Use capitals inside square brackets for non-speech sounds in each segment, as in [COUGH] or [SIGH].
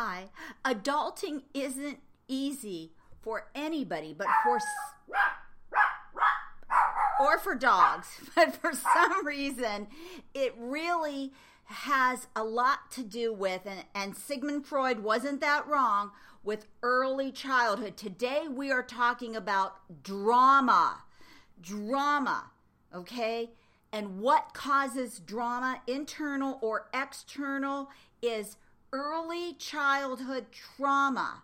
Hi. Adulting isn't easy for anybody, but for or for dogs, [LAUGHS] but for some reason, it really has a lot to do with, and, and Sigmund Freud wasn't that wrong, with early childhood. Today we are talking about drama. Drama, okay? And what causes drama, internal or external, is early childhood trauma.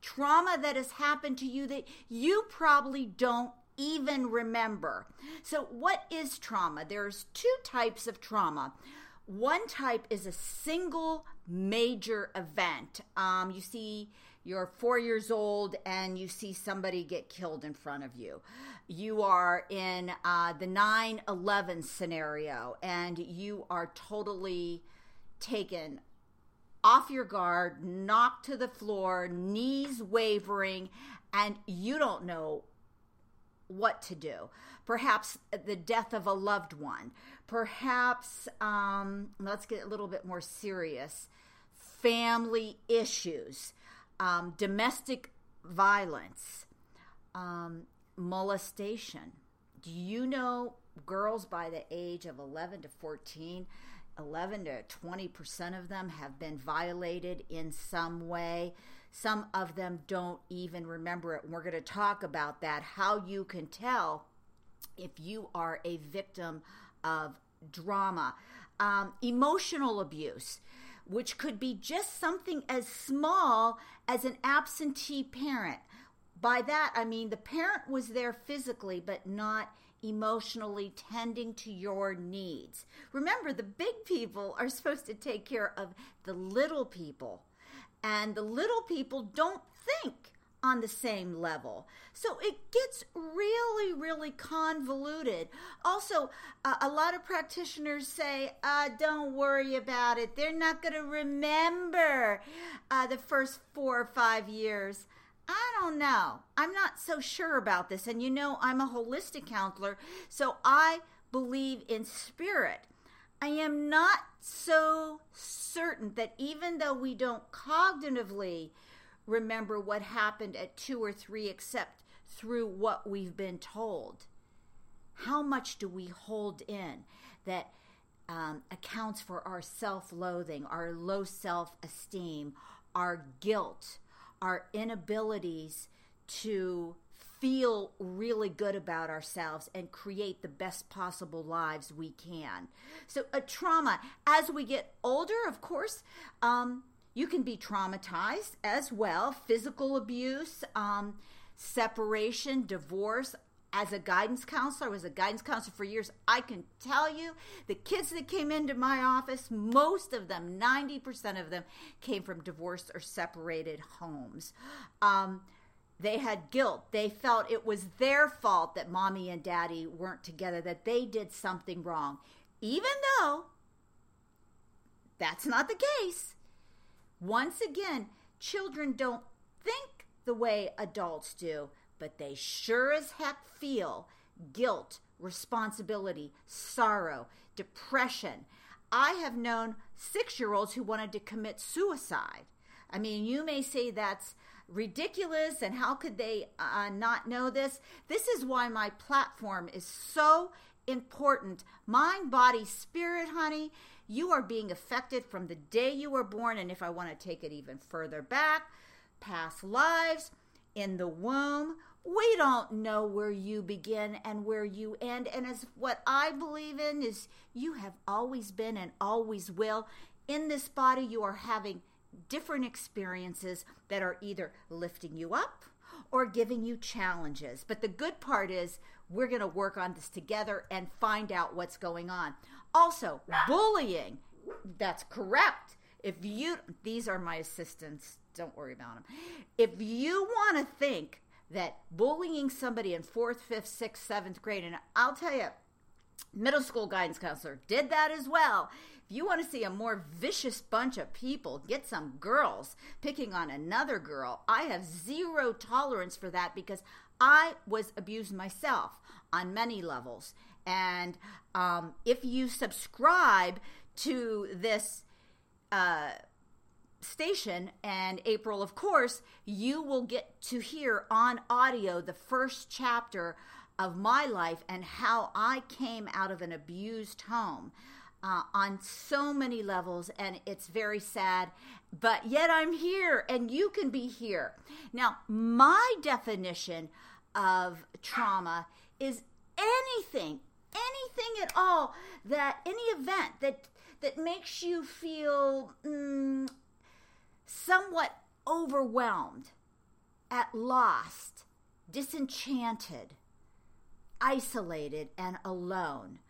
Trauma that has happened to you that you probably don't even remember. So, what is trauma? There's two types of trauma. One type is a single major event. Um, you see, you're four years old and you see somebody get killed in front of you. You are in uh, the 9 11 scenario and you are totally taken off your guard, knocked to the floor, knees wavering, and you don't know what to do. Perhaps the death of a loved one. Perhaps, um, let's get a little bit more serious family issues, um, domestic violence, um, molestation. Do you know girls by the age of 11 to 14? 11 to 20% of them have been violated in some way. Some of them don't even remember it. We're going to talk about that, how you can tell if you are a victim of drama. Um, emotional abuse, which could be just something as small as an absentee parent. By that, I mean the parent was there physically, but not emotionally tending to your needs. Remember, the big people are supposed to take care of the little people, and the little people don't think on the same level. So it gets really, really convoluted. Also, a lot of practitioners say, uh, don't worry about it. They're not going to remember uh, the first four or five years. I don't know. I'm not so sure about this. And you know, I'm a holistic counselor, so I believe in spirit. I am not so certain that even though we don't cognitively remember what happened at two or three, except through what we've been told, how much do we hold in that um, accounts for our self loathing, our low self esteem, our guilt? Our inabilities to feel really good about ourselves and create the best possible lives we can. So, a trauma, as we get older, of course, um, you can be traumatized as well physical abuse, um, separation, divorce as a guidance counselor, I was a guidance counselor for years. I can tell you the kids that came into my office, most of them, 90% of them, came from divorced or separated homes. Um, they had guilt. They felt it was their fault that mommy and daddy weren't together, that they did something wrong. Even though that's not the case. Once again, children don't think the way adults do but they sure as heck feel guilt, responsibility, sorrow, depression. I have known six year olds who wanted to commit suicide. I mean, you may say that's ridiculous and how could they uh, not know this? This is why my platform is so important. Mind, body, spirit, honey. You are being affected from the day you were born. And if I want to take it even further back, past lives, in the womb, we don't know where you begin and where you end. And as what I believe in is you have always been and always will. In this body, you are having different experiences that are either lifting you up or giving you challenges. But the good part is we're going to work on this together and find out what's going on. Also, bullying, that's correct. If you, these are my assistants, don't worry about them. If you want to think that bullying somebody in fourth, fifth, sixth, seventh grade, and I'll tell you, middle school guidance counselor did that as well. If you want to see a more vicious bunch of people get some girls picking on another girl, I have zero tolerance for that because I was abused myself on many levels. And um, if you subscribe to this, uh, station and April Kirkwood, you will get to hear on audio the first chapter of my life and how I came out of an abused home. Uh, on so many levels, and it's very sad, but yet I'm here and you can be here. Now, my definition of trauma is anything, anything at all that any event that that makes you feel mm, somewhat overwhelmed, at lost, disenchanted, isolated, and alone.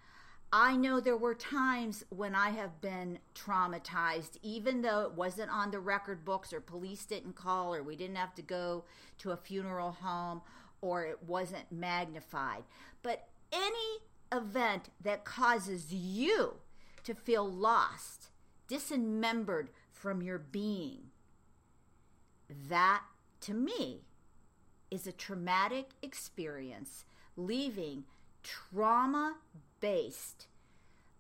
I know there were times when I have been traumatized, even though it wasn't on the record books or police didn't call or we didn't have to go to a funeral home or it wasn't magnified. But any event that causes you to feel lost, dismembered from your being, that to me is a traumatic experience, leaving trauma based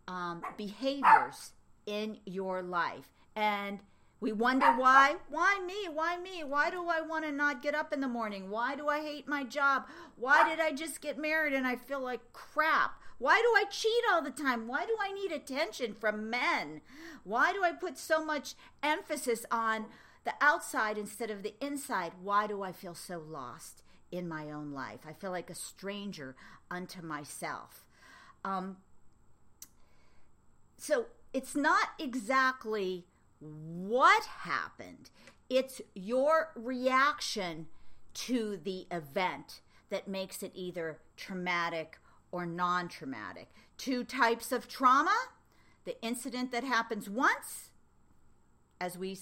um, behaviors in your life. And we wonder why. Why me? Why me? Why do I want to not get up in the morning? Why do I hate my job? Why did I just get married and I feel like crap? Why do I cheat all the time? Why do I need attention from men? Why do I put so much emphasis on the outside instead of the inside? Why do I feel so lost in my own life? I feel like a stranger unto myself. Um, so it's not exactly what happened, it's your reaction to the event that makes it either traumatic or non traumatic. Two types of trauma the incident that happens once, as we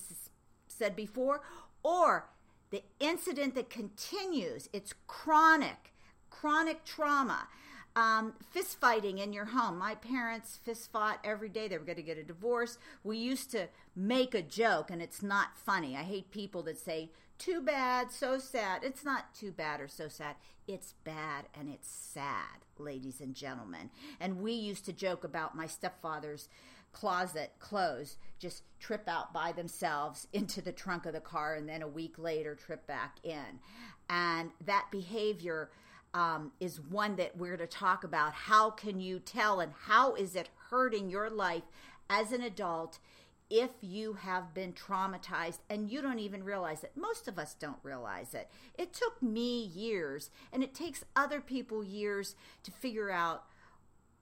said before, or the incident that continues. It's chronic, chronic trauma um, fist fighting in your home. My parents fist fought every day. They were going to get a divorce. We used to make a joke, and it's not funny. I hate people that say, too bad, so sad. It's not too bad or so sad. It's bad and it's sad, ladies and gentlemen. And we used to joke about my stepfather's closet clothes just trip out by themselves [LAUGHS] into the trunk of the car and then a week later trip back in. And that behavior um, is one that we're to talk about. How can you tell and how is it hurting your life as an adult if you have been traumatized and you don't even realize it? Most of us don't realize it. It took me years and it takes other people years to figure out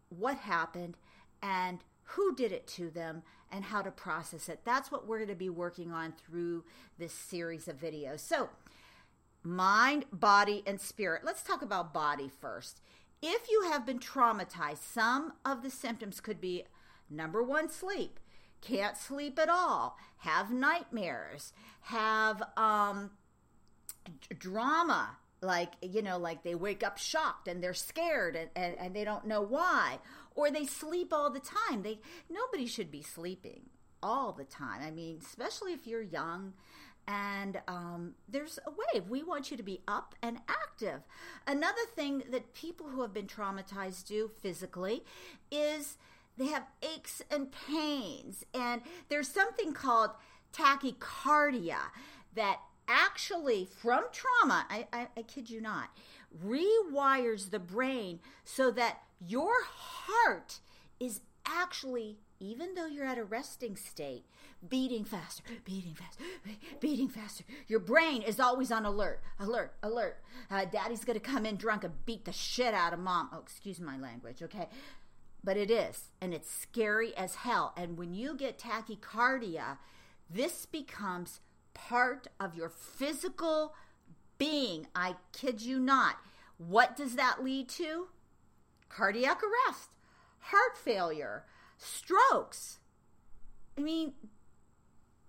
what happened and who did it to them and how to process it. That's what we're going to be working on through this series of videos. So, mind, body, and spirit. Let's talk about body first. If you have been traumatized, some of the symptoms could be number one, sleep. Can't sleep at all, have nightmares, have um, drama, like, you know, like they wake up shocked and they're scared and, and, and they don't know why, or they sleep all the time. They Nobody should be sleeping all the time. I mean, especially if you're young and um, there's a way we want you to be up and active. Another thing that people who have been traumatized do physically is they have aches and pains, and there's something called tachycardia that actually, from trauma, I, I, I kid you not, rewires the brain so that your heart is actually even though you're at a resting state, beating faster, beating faster, beating faster. Your brain is always on alert, alert, alert. Uh, daddy's to come in drunk and beat the shit out of mom. Oh, excuse my language, okay? But it is, and it's scary as hell. And when you get tachycardia, this becomes part of your physical being. I kid you not. What does that lead to? Cardiac arrest, heart failure strokes. I mean,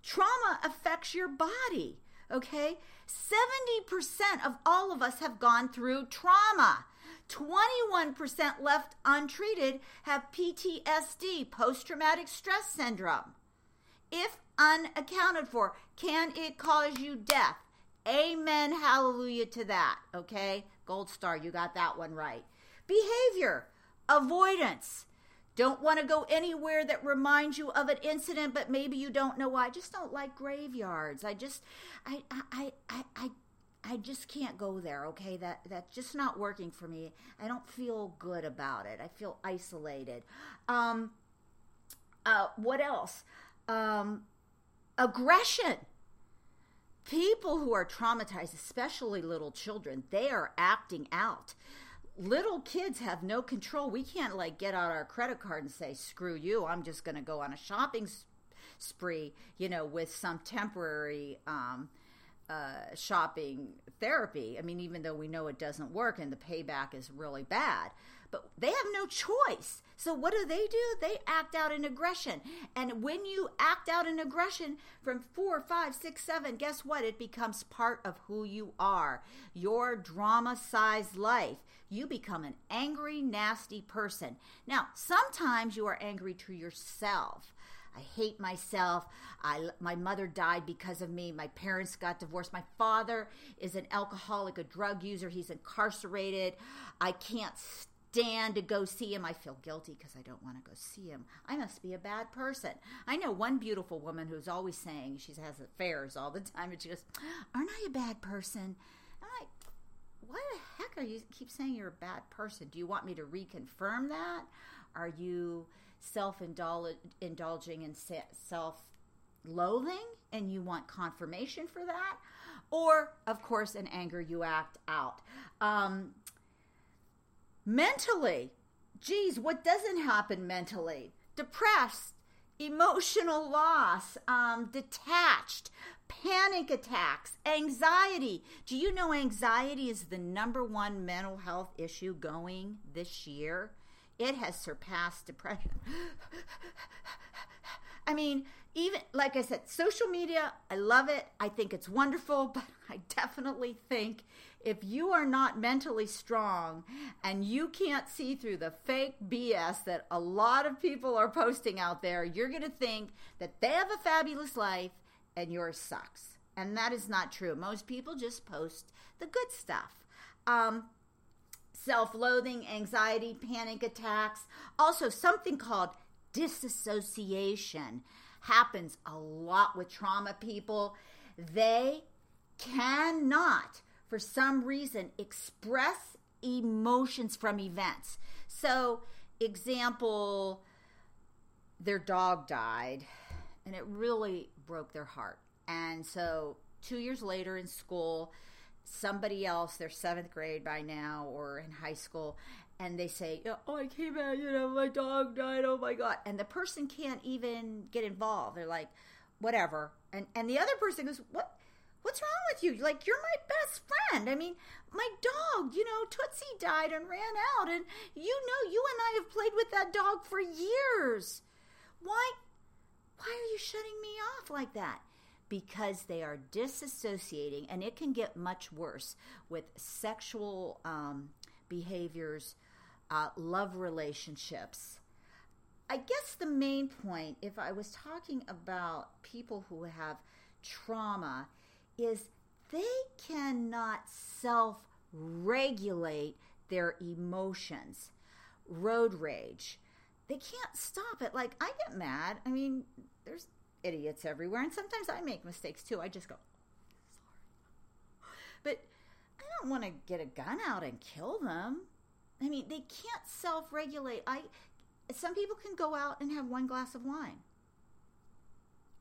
trauma affects your body, okay? 70% of all of us have gone through trauma. 21% left untreated have PTSD, post traumatic stress syndrome. If unaccounted for, can it cause you death? Amen. Hallelujah to that. Okay? Gold star, you got that one right. Behavior, avoidance, don't want to go anywhere that reminds you of an incident, but maybe you don't know why. I just don't like graveyards. I just, I, I, I, I, I just can't go there. Okay, that that's just not working for me. I don't feel good about it. I feel isolated. Um, uh, what else? Um, aggression. People who are traumatized, especially little children, they are acting out little kids have no control. We can't like get out our credit card and say, "Screw you! I'm just going to go on a shopping spree," you know, with some temporary um, uh, shopping therapy. I mean, even though we know it doesn't work and the payback is really bad, but they have no choice. So what do they do? They act out in aggression. And when you act out in aggression from four, five, six, seven, guess what? It becomes part of who you are. Your drama sized life. You become an angry, nasty person. Now, sometimes you are angry to yourself. I hate myself. I, my mother died because of me. My parents got divorced. My father is an alcoholic, a drug user. He's incarcerated. I can't stand to go see him. I feel guilty because I don't want to go see him. I must be a bad person. I know one beautiful woman who's always saying she has affairs all the time, and she goes, "Aren't I a bad person?" I'm like, "Why the heck are you keep saying you're a bad person? Do you want me to reconfirm that? Are you self indulging and self loathing, and you want confirmation for that?" Or, of course, in anger, you act out. Um, Mentally, geez, what doesn't happen mentally? Depressed, emotional loss, um, detached, panic attacks, anxiety. Do you know anxiety is the number one mental health issue going this year? It has surpassed depression. I mean, even like I said, social media, I love it. I think it's wonderful, [LAUGHS] but I definitely think if you are not mentally strong and you can't see through the fake BS that a lot of people are posting out there, you're going to think that they have a fabulous life and yours sucks. And that is not true. Most people just post the good stuff. Um, Self loathing, anxiety, panic attacks, also something called disassociation happens a lot with trauma people. They cannot for some reason, express emotions from events. So, example, their dog died and it really broke their heart. And so, two years later in school, somebody else, they're seventh grade by now or in high school, and they say, Oh, I came out, you know, my dog died, oh my God. And the person can't even get involved. They're like, Whatever. And, and the other person goes, What? What's wrong with you? Like, you're my best friend. I mean, my dog, you know, Tootsie died and ran out, and you know, you and I have played with that dog for years. Why, why are you shutting me off like that? Because they are disassociating, and it can get much worse with sexual um, behaviors, uh, love relationships. I guess the main point, if I was talking about people who have trauma, is they cannot self regulate their emotions. Road rage. They can't stop it. Like, I get mad. I mean, there's idiots everywhere, and sometimes I make mistakes too. I just go, sorry. But I don't want to get a gun out and kill them. I mean, they can't self regulate. I some people can go out and have one glass of wine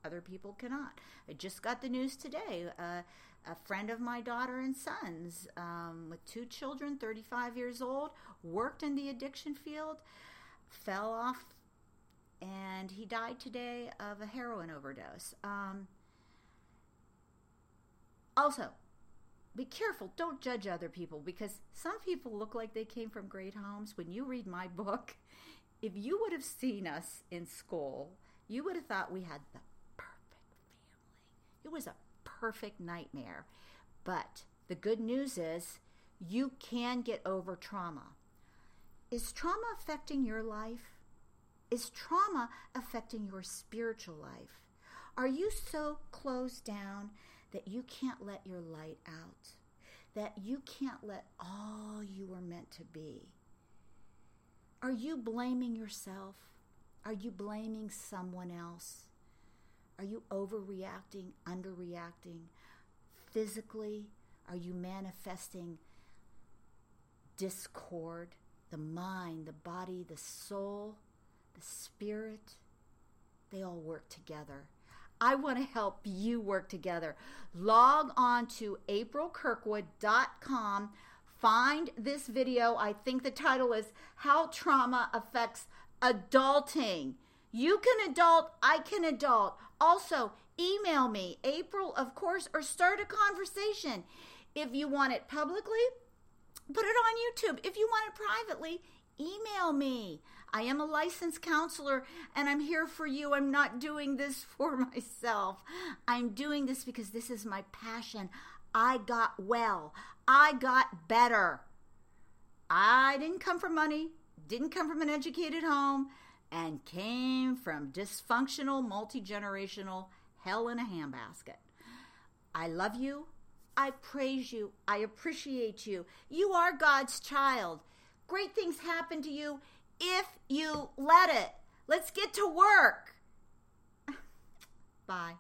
other people cannot. I just got the news today. Uh, a friend of my daughter and son's, um, with two children, 35 years old, worked in the addiction field, fell off, and he died today of a heroin overdose. Um, also, be careful. Don't judge other people because some people look like they came from great homes. When you read my book, [LAUGHS] if you would have seen us in school, you would have thought we had the it was a perfect nightmare. But the good news is you can get over trauma. Is trauma affecting your life? Is trauma affecting your spiritual life? Are you so closed down that you can't let your light out? That you can't let all you were meant to be? Are you blaming yourself? Are you blaming someone else? Are you overreacting, underreacting? Physically, are you manifesting discord? The mind, the body, the soul, the spirit, they all work together. I want to help you work together. Log on to aprilkirkwood.com. Find this video. I think the title is How Trauma Affects Adulting. You can adult, I can adult. Also, email me, April Kirkwood, or start a conversation. If you want it publicly, put it on YouTube. If you want it privately, email me. I am a licensed counselor and I'm here for you. I'm not doing this [LAUGHS] for myself. I'm doing this because this is my passion. I got well, I got better. I didn't come from money, didn't come from an educated home, and came from dysfunctional, multi generational hell in a handbasket. I love you. I praise you. I appreciate you. You are God's child. Great things happen to you if you let it. Let's get to work. [LAUGHS] Bye.